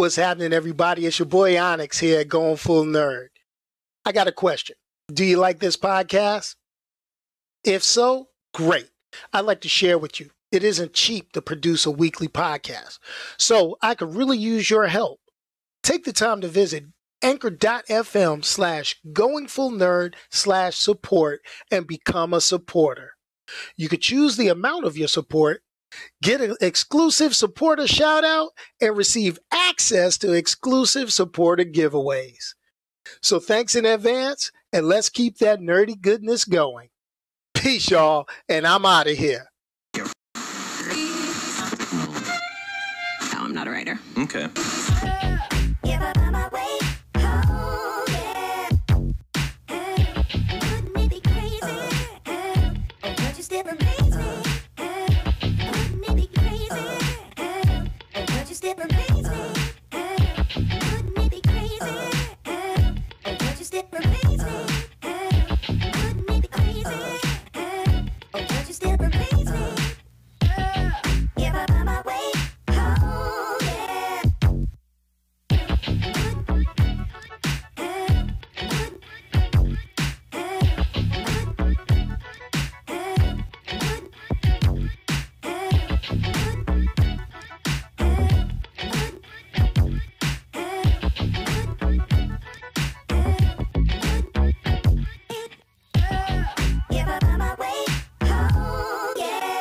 What's happening, everybody? It's your boy Onyx here, going full nerd. I got a question. Do you like this podcast? If so, great. I'd like to share with you. It isn't cheap to produce a weekly podcast, so I could really use your help. Take the time to visit anchor.fm slash going full nerd slash support and become a supporter. You could choose the amount of your support Get an exclusive supporter shout out and receive access to exclusive supporter giveaways. So thanks in advance, and let's keep that nerdy goodness going. Peace, y'all, and I'm out of here. No, I'm not a writer. Okay.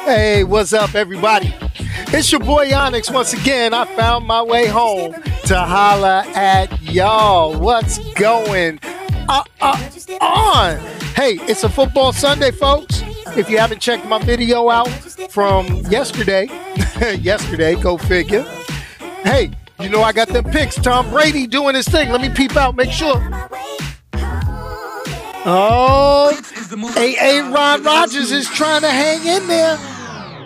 Hey, what's up, everybody? It's your boy Onyx once again. I found my way home to holla at y'all. What's going uh, uh, on? Hey, it's a football Sunday, folks. If you haven't checked my video out from yesterday, yesterday, go figure. Hey, you know I got them picks. Tom Brady doing his thing. Let me peep out, make sure. Oh, AA Ron Rodgers is trying to hang in there.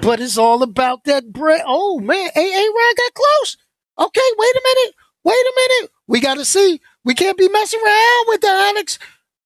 But it's all about that bread. Oh man, AA Ron got close. Okay, wait a minute. Wait a minute. We got to see. We can't be messing around with the Onyx.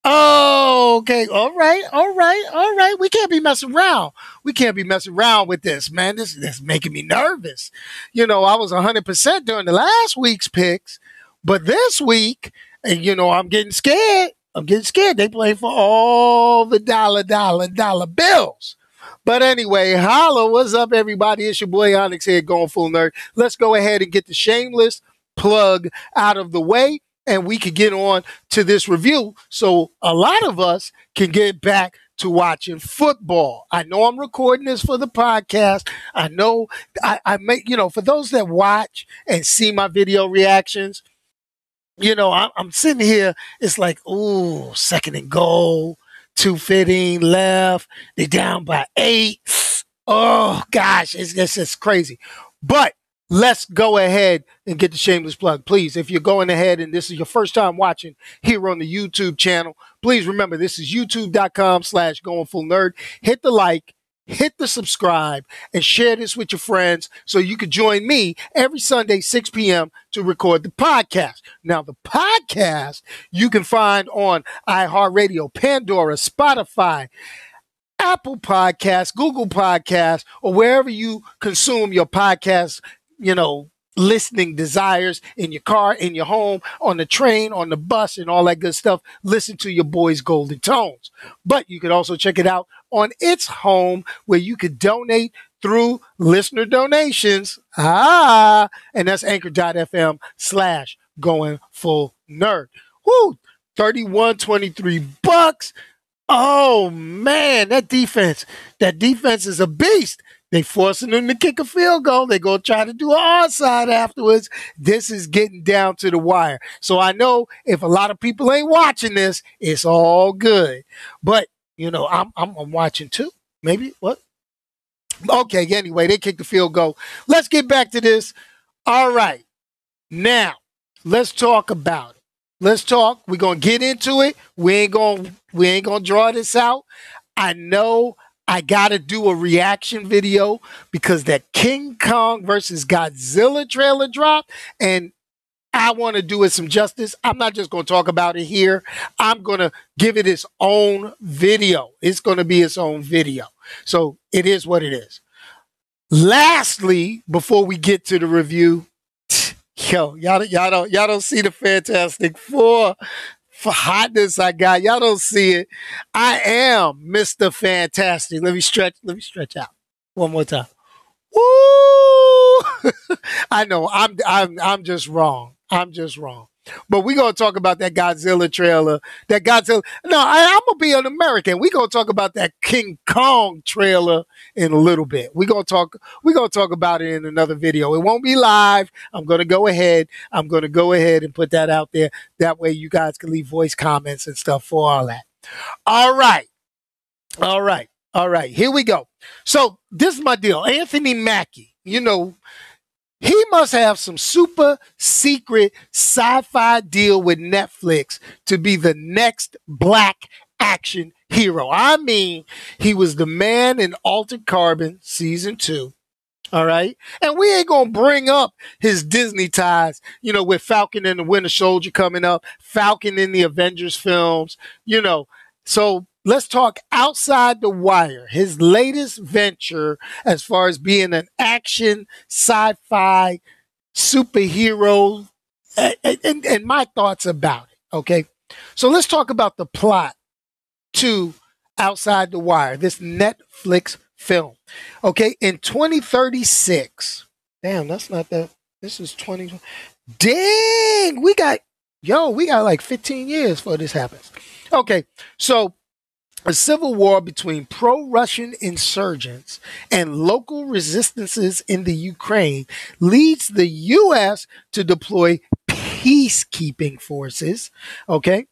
Oh, okay. All right. All right. All right. We can't be messing around. We can't be messing around with this, man. This, this is making me nervous. You know, I was 100% during the last week's picks, but this week, you know, I'm getting scared. I'm getting scared. They play for all the dollar, dollar, dollar bills. But anyway, holla, what's up, everybody? It's your boy Onyx here, going full nerd. Let's go ahead and get the shameless plug out of the way, and we can get on to this review. So a lot of us can get back to watching football. I know I'm recording this for the podcast. I know I, I make, you know, for those that watch and see my video reactions, you know, I'm, I'm sitting here. It's like, ooh, second and goal 215 left. They're down by eight. Oh gosh, it's, it's it's crazy. But let's go ahead and get the shameless plug. Please, if you're going ahead and this is your first time watching here on the YouTube channel, please remember this is youtube.com slash going full nerd. Hit the like, hit the subscribe and share this with your friends so you can join me every Sunday, 6 p.m. to record the podcast. Now, the podcast you can find on iHeartRadio, Pandora, Spotify, Apple Podcasts, Google Podcasts, or wherever you consume your podcast, you know, listening desires in your car, in your home, on the train, on the bus, and all that good stuff. Listen to your boy's golden tones. But you can also check it out on its home where you could donate through listener donations. Ah, and that's anchor.fm slash going full nerd. Woo, 3123 bucks. Oh man, that defense, that defense is a beast. They forcing them to kick a field goal. They're gonna try to do an onside afterwards. This is getting down to the wire. So I know if a lot of people ain't watching this, it's all good. But you know, I'm I'm, I'm watching too. Maybe what? Okay, anyway, they kicked the field goal. Let's get back to this. All right. Now, let's talk about it. Let's talk. We're gonna get into it. We ain't gonna we ain't gonna draw this out. I know I gotta do a reaction video because that King Kong versus Godzilla trailer dropped, and I want to do it some justice. I'm not just going to talk about it here. I'm going to give it its own video. It's going to be its own video. So it is what it is. Lastly, before we get to the review, Yo, y'all, y'all don't y'all don't see the Fantastic Four for hotness I got. Y'all don't see it. I am Mr. Fantastic. Let me stretch. Let me stretch out one more time. Woo! I know I'm I'm I'm just wrong. I'm just wrong. But we're gonna talk about that Godzilla trailer. That Godzilla. No, I, am gonna be an American. We're gonna talk about that King Kong trailer in a little bit. We're gonna talk. We're gonna talk about it in another video. It won't be live. I'm gonna go ahead. I'm gonna go ahead and put that out there. That way, you guys can leave voice comments and stuff for all that. All right. All right. All right. Here we go. So this is my deal. Anthony Mackie. You know, he must have some super secret sci fi deal with Netflix to be the next black action hero. I mean, he was the man in Altered Carbon season two. All right. And we ain't going to bring up his Disney ties, you know, with Falcon and the Winter Soldier coming up, Falcon in the Avengers films, you know. So let's talk outside the wire. His latest venture, as far as being an action sci fi superhero, and, and, and, my thoughts about it. Okay. So let's talk about the plot to Outside the Wire, this Netflix film. Okay. In 2036, damn, that's not that. This is 20. Dang, we got, yo, we got like 15 years before this happens. Okay. So a civil war between pro Russian insurgents and local resistances in the Ukraine leads the U.S. to deploy peacekeeping forces. Okay.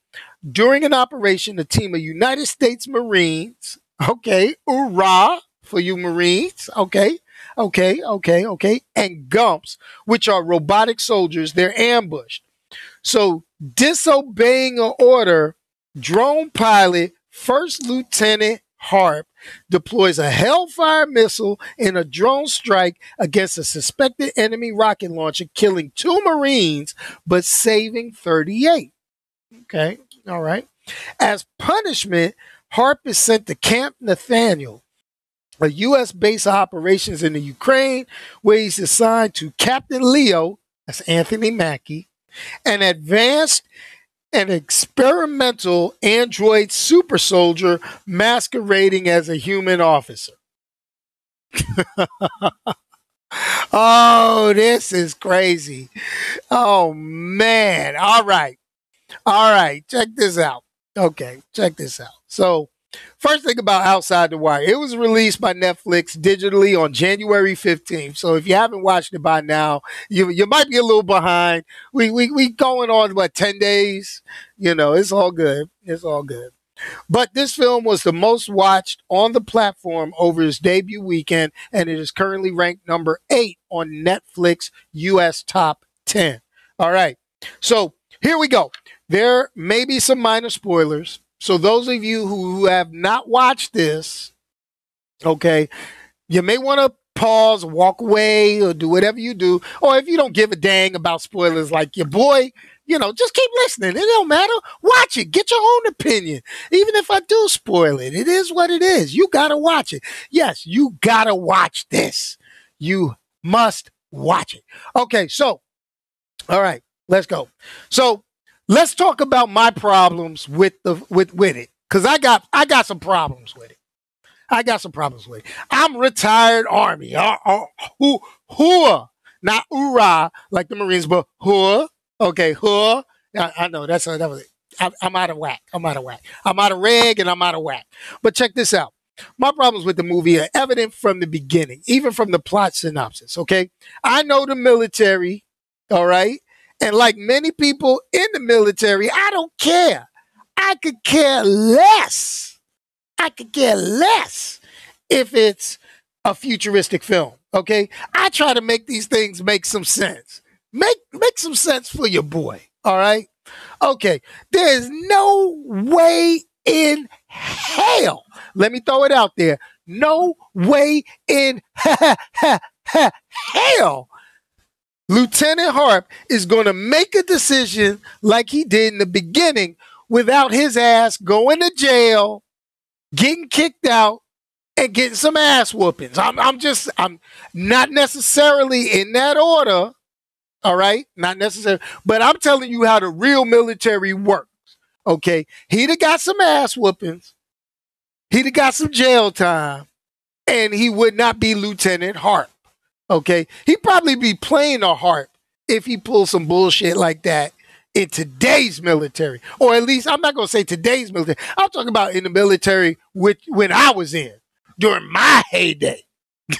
During an operation, a team of United States Marines, okay, hoorah for you Marines, okay, okay, okay, okay, and Gumps, which are robotic soldiers, they're ambushed. So, disobeying an order, drone pilot First Lieutenant Harp deploys a Hellfire missile in a drone strike against a suspected enemy rocket launcher, killing two Marines but saving 38. Okay, all right. As punishment, Harp is sent to Camp Nathaniel, a U.S. base of operations in the Ukraine, where he's assigned to Captain Leo, that's Anthony Mackie, an advanced an experimental android super soldier masquerading as a human officer. oh, this is crazy. Oh, man. All right. All right. Check this out. Okay. Check this out. So, First thing about Outside the Wire, it was released by Netflix digitally on January 15th. So if you haven't watched it by now, you you might be a little behind. We we we going on what 10 days? You know, it's all good. It's all good. But this film was the most watched on the platform over its debut weekend, and it is currently ranked number eight on Netflix US top 10. All right. So here we go. There may be some minor spoilers. So those of you who have not watched this, okay, you may want to pause, walk away, or do whatever you do. Or if you don't give a dang about spoilers like your boy, you know, just keep listening. It don't matter. Watch it. Get your own opinion. Even if I do spoil it, it is what it is. You gotta watch it. Yes, you gotta watch this. You must watch it. Okay, so all right, let's go. So let's talk about my problems with the with with it because I got I got some problems with it. I got some problems with it. I'm retired army. Uh, uh, who not hoorah like the Marines, but who okay who. I, I know that's that was it. I, I'm out of whack. I'm out of whack. I'm out of reg and I'm out of whack. But check this out. My problems with the movie are evident from the beginning, even from the plot synopsis. Okay. I know the military, all right, and like many people in the military, I don't care. I could care less. I could care less if it's a futuristic film. Okay. I try to make these things make some sense. Make make some sense for your boy. All right. Okay. There's no way in hell. Let me throw it out there. No way in hell Lieutenant Harp is going to make a decision like he did in the beginning without his ass going to jail, getting kicked out, and getting some ass whoopings. I'm, I'm just, I'm not necessarily in that order. All right, not necessary, but I'm telling you how the real military works. Okay, he'd have got some ass whoopings, he'd have got some jail time, and he would not be Lieutenant Harp. Okay, he'd probably be playing a harp if he pulls some bullshit like that in today's military, or at least I'm not to say today's military. I'm talking about in the military which when I was in during my heyday.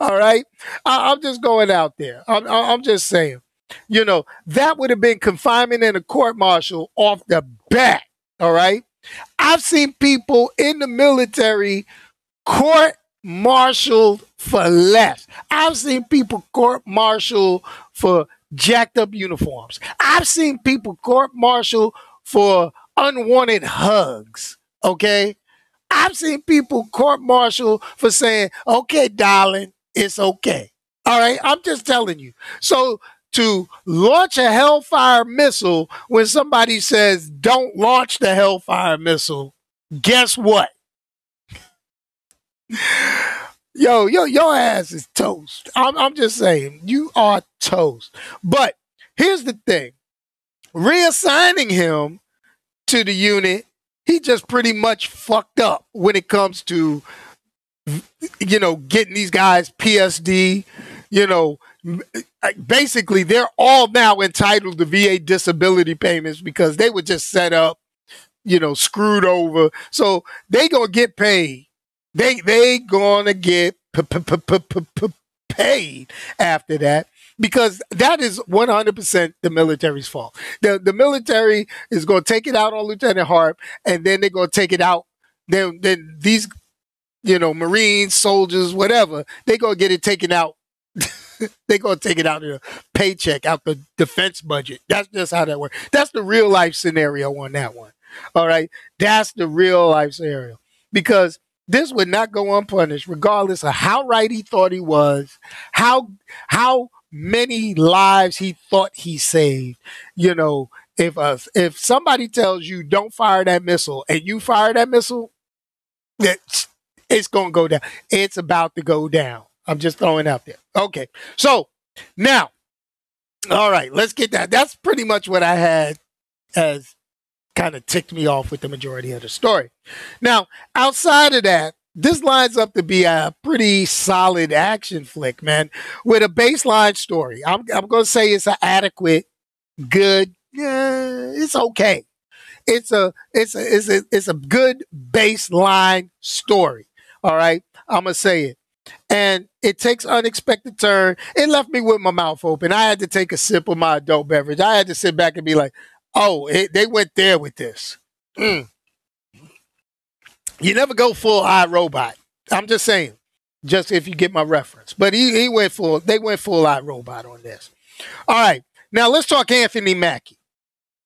All right, I, am just going out there. I'm, I'm just saying, you know, that would have been confinement in a court martial off the bat. All right, I've seen people in the military court martialed for less. I've seen people court martial for jacked up uniforms. I've seen people court martial for unwanted hugs. Okay. I've seen people court martial for saying, okay, darling, it's okay. All right. I'm just telling you. So to launch a Hellfire missile when somebody says, don't launch the Hellfire missile, guess what? Yo, yo, your ass is toast. I'm, I'm just saying, you are toast. But here's the thing reassigning him to the unit, he just pretty much fucked up when it comes to, you know, getting these guys PSD, you know, basically they're all now entitled to VA disability payments because they were just set up, you know, screwed over. So they gonna get paid they they gonna get paid after that because that is 100% the military's fault. The the military is going to take it out on Lieutenant Harp and then they're going to take it out then then these you know marines, soldiers, whatever, they're going to get it taken out they're going to take it out of the paycheck out the defense budget. That's just how that works. That's the real life scenario on that one. All right? That's the real life scenario. Because this would not go unpunished, regardless of how right he thought he was, how how many lives he thought he saved. You know, if uh, if somebody tells you don't fire that missile and you fire that missile, it's it's gonna go down. It's about to go down. I'm just throwing out there. Okay, so now, all right, let's get that. That's pretty much what I had as kind of ticked me off with the majority of the story. Now, outside of that, this lines up to be a pretty solid action flick, man, with a baseline story. I'm, I'm going to say it's an adequate, good, yeah, it's okay. It's a it's a it's a it's a good baseline story. All right, I'm gonna say it, and it takes unexpected turn. It left me with my mouth open. I had to take a sip of my adult beverage. I had to sit back and be like, Oh, it, they went there with this. Mm. You never go full I Robot. I'm just saying, just if you get my reference. But he, he went full, they went full I Robot on this. All right. Now let's talk Anthony Mackie.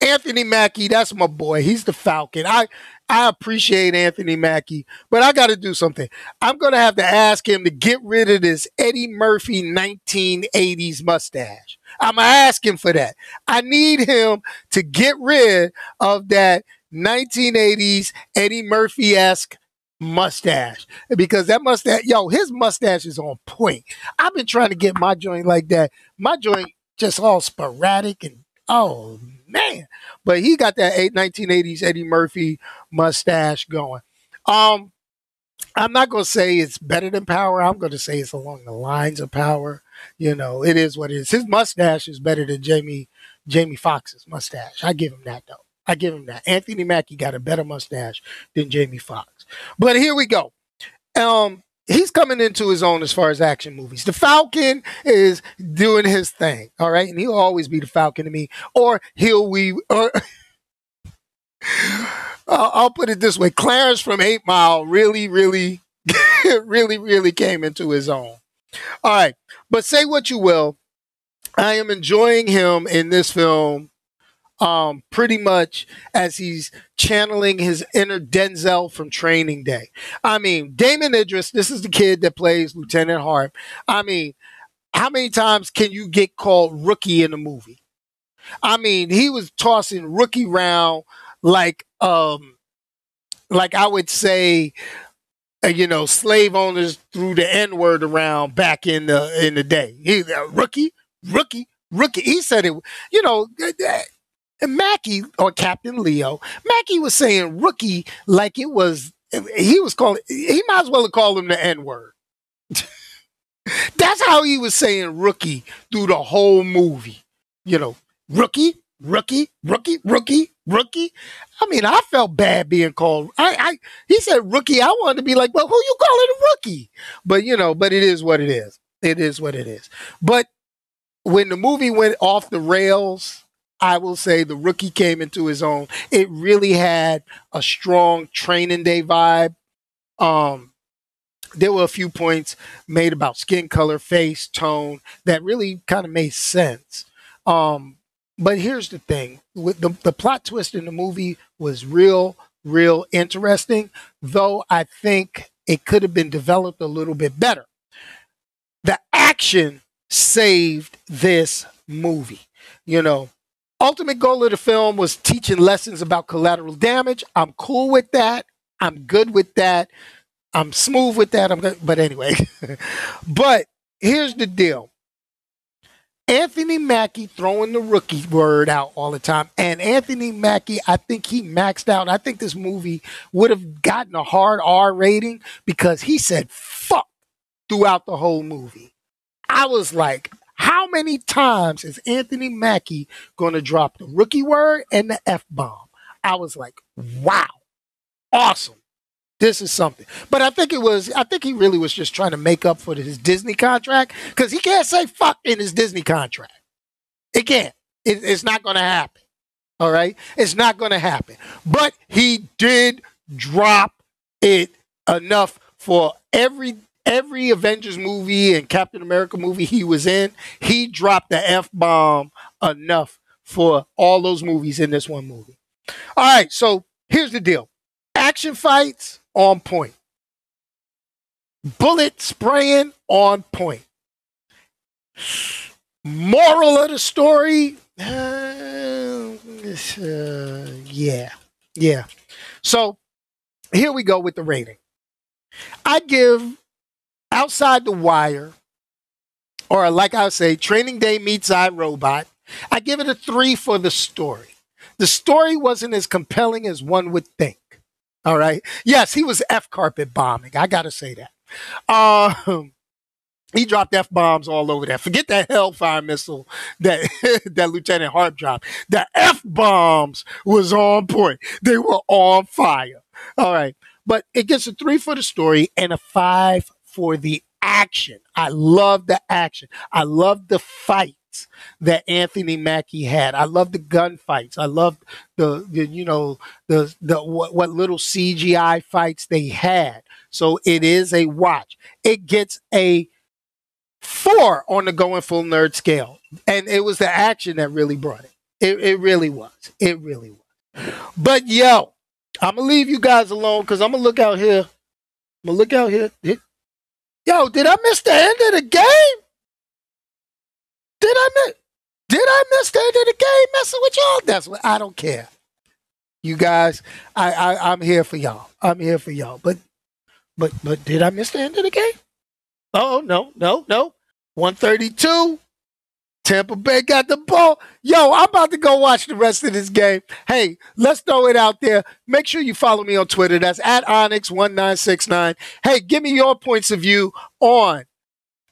Anthony Mackie, that's my boy. He's the Falcon. I I appreciate Anthony Mackie, but I got to do something. I'm going to have to ask him to get rid of this Eddie Murphy 1980s mustache. I'm asking for that. I need him to get rid of that 1980s Eddie Murphy esque mustache because that mustache, yo, his mustache is on point. I've been trying to get my joint like that. My joint just all sporadic and oh man, but he got that 1980s Eddie Murphy mustache going. Um, I'm not to say it's better than Power. I'm to say it's along the lines of Power. You know, it is what it is. His mustache is better than Jamie Jamie Foxx's mustache. I give him that though. I give him that. Anthony Mackie got a better mustache than Jamie Foxx. But here we go. Um, he's coming into his own as far as action movies. The Falcon is doing his thing, all right, and he'll always be the Falcon to me. Or he'll we. Or I'll put it this way: Clarence from Eight Mile really, really, really, really came into his own. All right. But say what you will, I am enjoying him in this film um, pretty much as he's channeling his inner Denzel from Training Day. I mean, Damson Idris, this is the kid that plays Lieutenant Harp. I mean, how many times can you get called rookie in a movie? I mean, he was tossing rookie round like um like I would say you know, slave owners threw the N word around back in the in the day. He a rookie, rookie, rookie. He said it, you know, and Mackie or Captain Leo, Mackie was saying rookie like it was, he was calling, he might as well have called him the N word. That's how he was saying rookie through the whole movie. You know, rookie, rookie, rookie, rookie, rookie. I mean, I felt bad being called. I, I he said rookie. I wanted to be like, well, who you calling a rookie? But you know, but it is what it is. It is what it is. But when the movie went off the rails, I will say the rookie came into his own. It really had a strong training day vibe. Um, there were a few points made about skin color, face, tone that really kind of made sense. Um, but here's the thing: with the, the plot twist in the movie was real, real interesting. Though I think it could have been developed a little bit better. The action saved this movie. You know, ultimate goal of the film was teaching lessons about collateral damage. I'm cool with that. I'm good with that. I'm smooth with that. I'm good. But anyway, but here's the deal. Anthony Mackie throwing the rookie word out all the time. And Anthony Mackie, I think he maxed out. I think this movie would have gotten a hard R rating because he said fuck throughout the whole movie. I was like, how many times is Anthony Mackie going to drop the rookie word and the F bomb? I was like, wow, awesome. This is something. But I think it was, I think he really was just trying to make up for his Disney contract because he can't say fuck in his Disney contract. It can't. It, it's not going to happen. All right. It's not going to happen. But he did drop it enough for every every Avengers movie and Captain America movie he was in, he dropped the F bomb enough for all those movies in this one movie. All right, so here's the deal action fights on point, bullet spraying on point. Moral of the story, uh, uh, yeah, yeah. So here we go with the rating. I give outside the wire, or like I say, Training Day meets I Robot, I give it a three for the story. The story wasn't as compelling as one would think. All right. Yes, he was F carpet bombing. I got to say that. Um, he dropped F bombs all over there. Forget that Hellfire missile that that Lieutenant Hart dropped. The F bombs was on point. They were on fire. All right. But it gets a three for the story and a five for the action. I love the action. I love the fights that Anthony Mackie had. I love the gunfights. I love the, the you know the the what, what little CGI fights they had. So it is a watch. It gets a four on the going full nerd scale, and it was the action that really brought it. It, it really was. It really was. But yo, I'm gonna leave you guys alone because I'm gonna look out here. I'm gonna look out here. Yo, did I miss the end of the game? Did I miss? Did I miss the end of the game messing with y'all? That's what I don't care. You guys, I, I I'm here for y'all. I'm here for y'all. But but but did I miss the end of the game? Oh no, no, no. 132. Tampa Bay got the ball. Yo, I'm about to go watch the rest of this game. Hey, let's throw it out there. Make sure you follow me on Twitter. That's at Onyx1969. Hey, give me your points of view on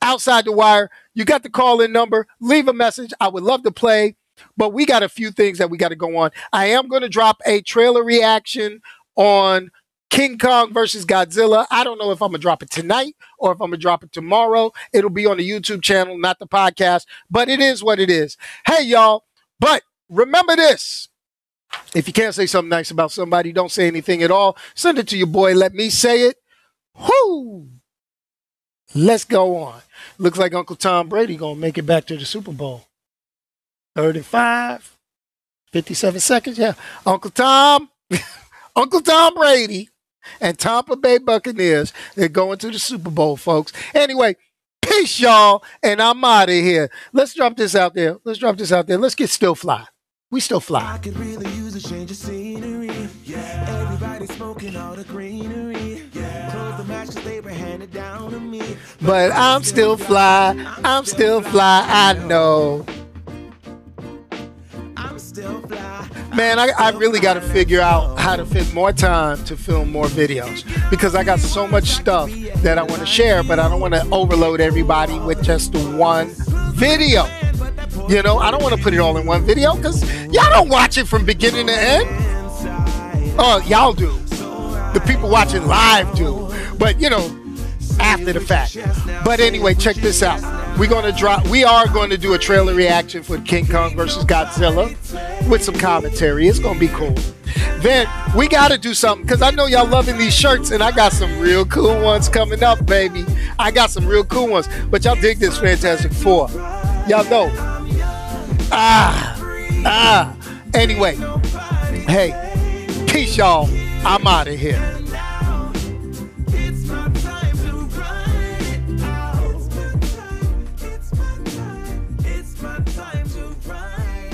Outside the Wire. You got the call in number. Leave a message. I would love to play, but we got a few things that we got to go on. I am going to drop a trailer reaction on King Kong versus Godzilla. I don't know if I'm gonna drop it tonight or if I'm gonna drop it tomorrow. It'll be on the YouTube channel, not the podcast, but it is what it is. Hey, y'all. But remember this. If you can't say something nice about somebody, don't say anything at all. Send it to your boy. Let me say it. Whoo! Let's go on. Looks like Uncle Tom Brady gonna make it back to the Super Bowl. 35, 57 seconds. Yeah. Uncle Tom, Uncle Tom Brady and Tampa Bay Buccaneers. They're going to the Super Bowl, folks. Anyway, peace, y'all, and I'm out of here. Let's drop this out there. Let's drop this out there. Let's get still fly. We still fly. But I'm still fly. I'm still fly. I know. I'm still fly. Man, I, I really got to figure out how to fit more time to film more videos because I got so much stuff that I want to share, but I don't want to overload everybody with just one video. You know, I don't want to put it all in one video because y'all don't watch it from beginning to end. Oh, y'all do. The people watching live do. But, you know, after the fact. But anyway, check this out. We're gonna drop. We are going to do a trailer reaction for King Kong versus Godzilla with some commentary. It's gonna be cool. Then we got to do something because I know y'all loving these shirts, and I got some real cool ones coming up, baby. I got some real cool ones. But y'all dig this Fantastic Four? Y'all know. Ah, ah. Anyway, hey, peace, y'all. I'm out of here.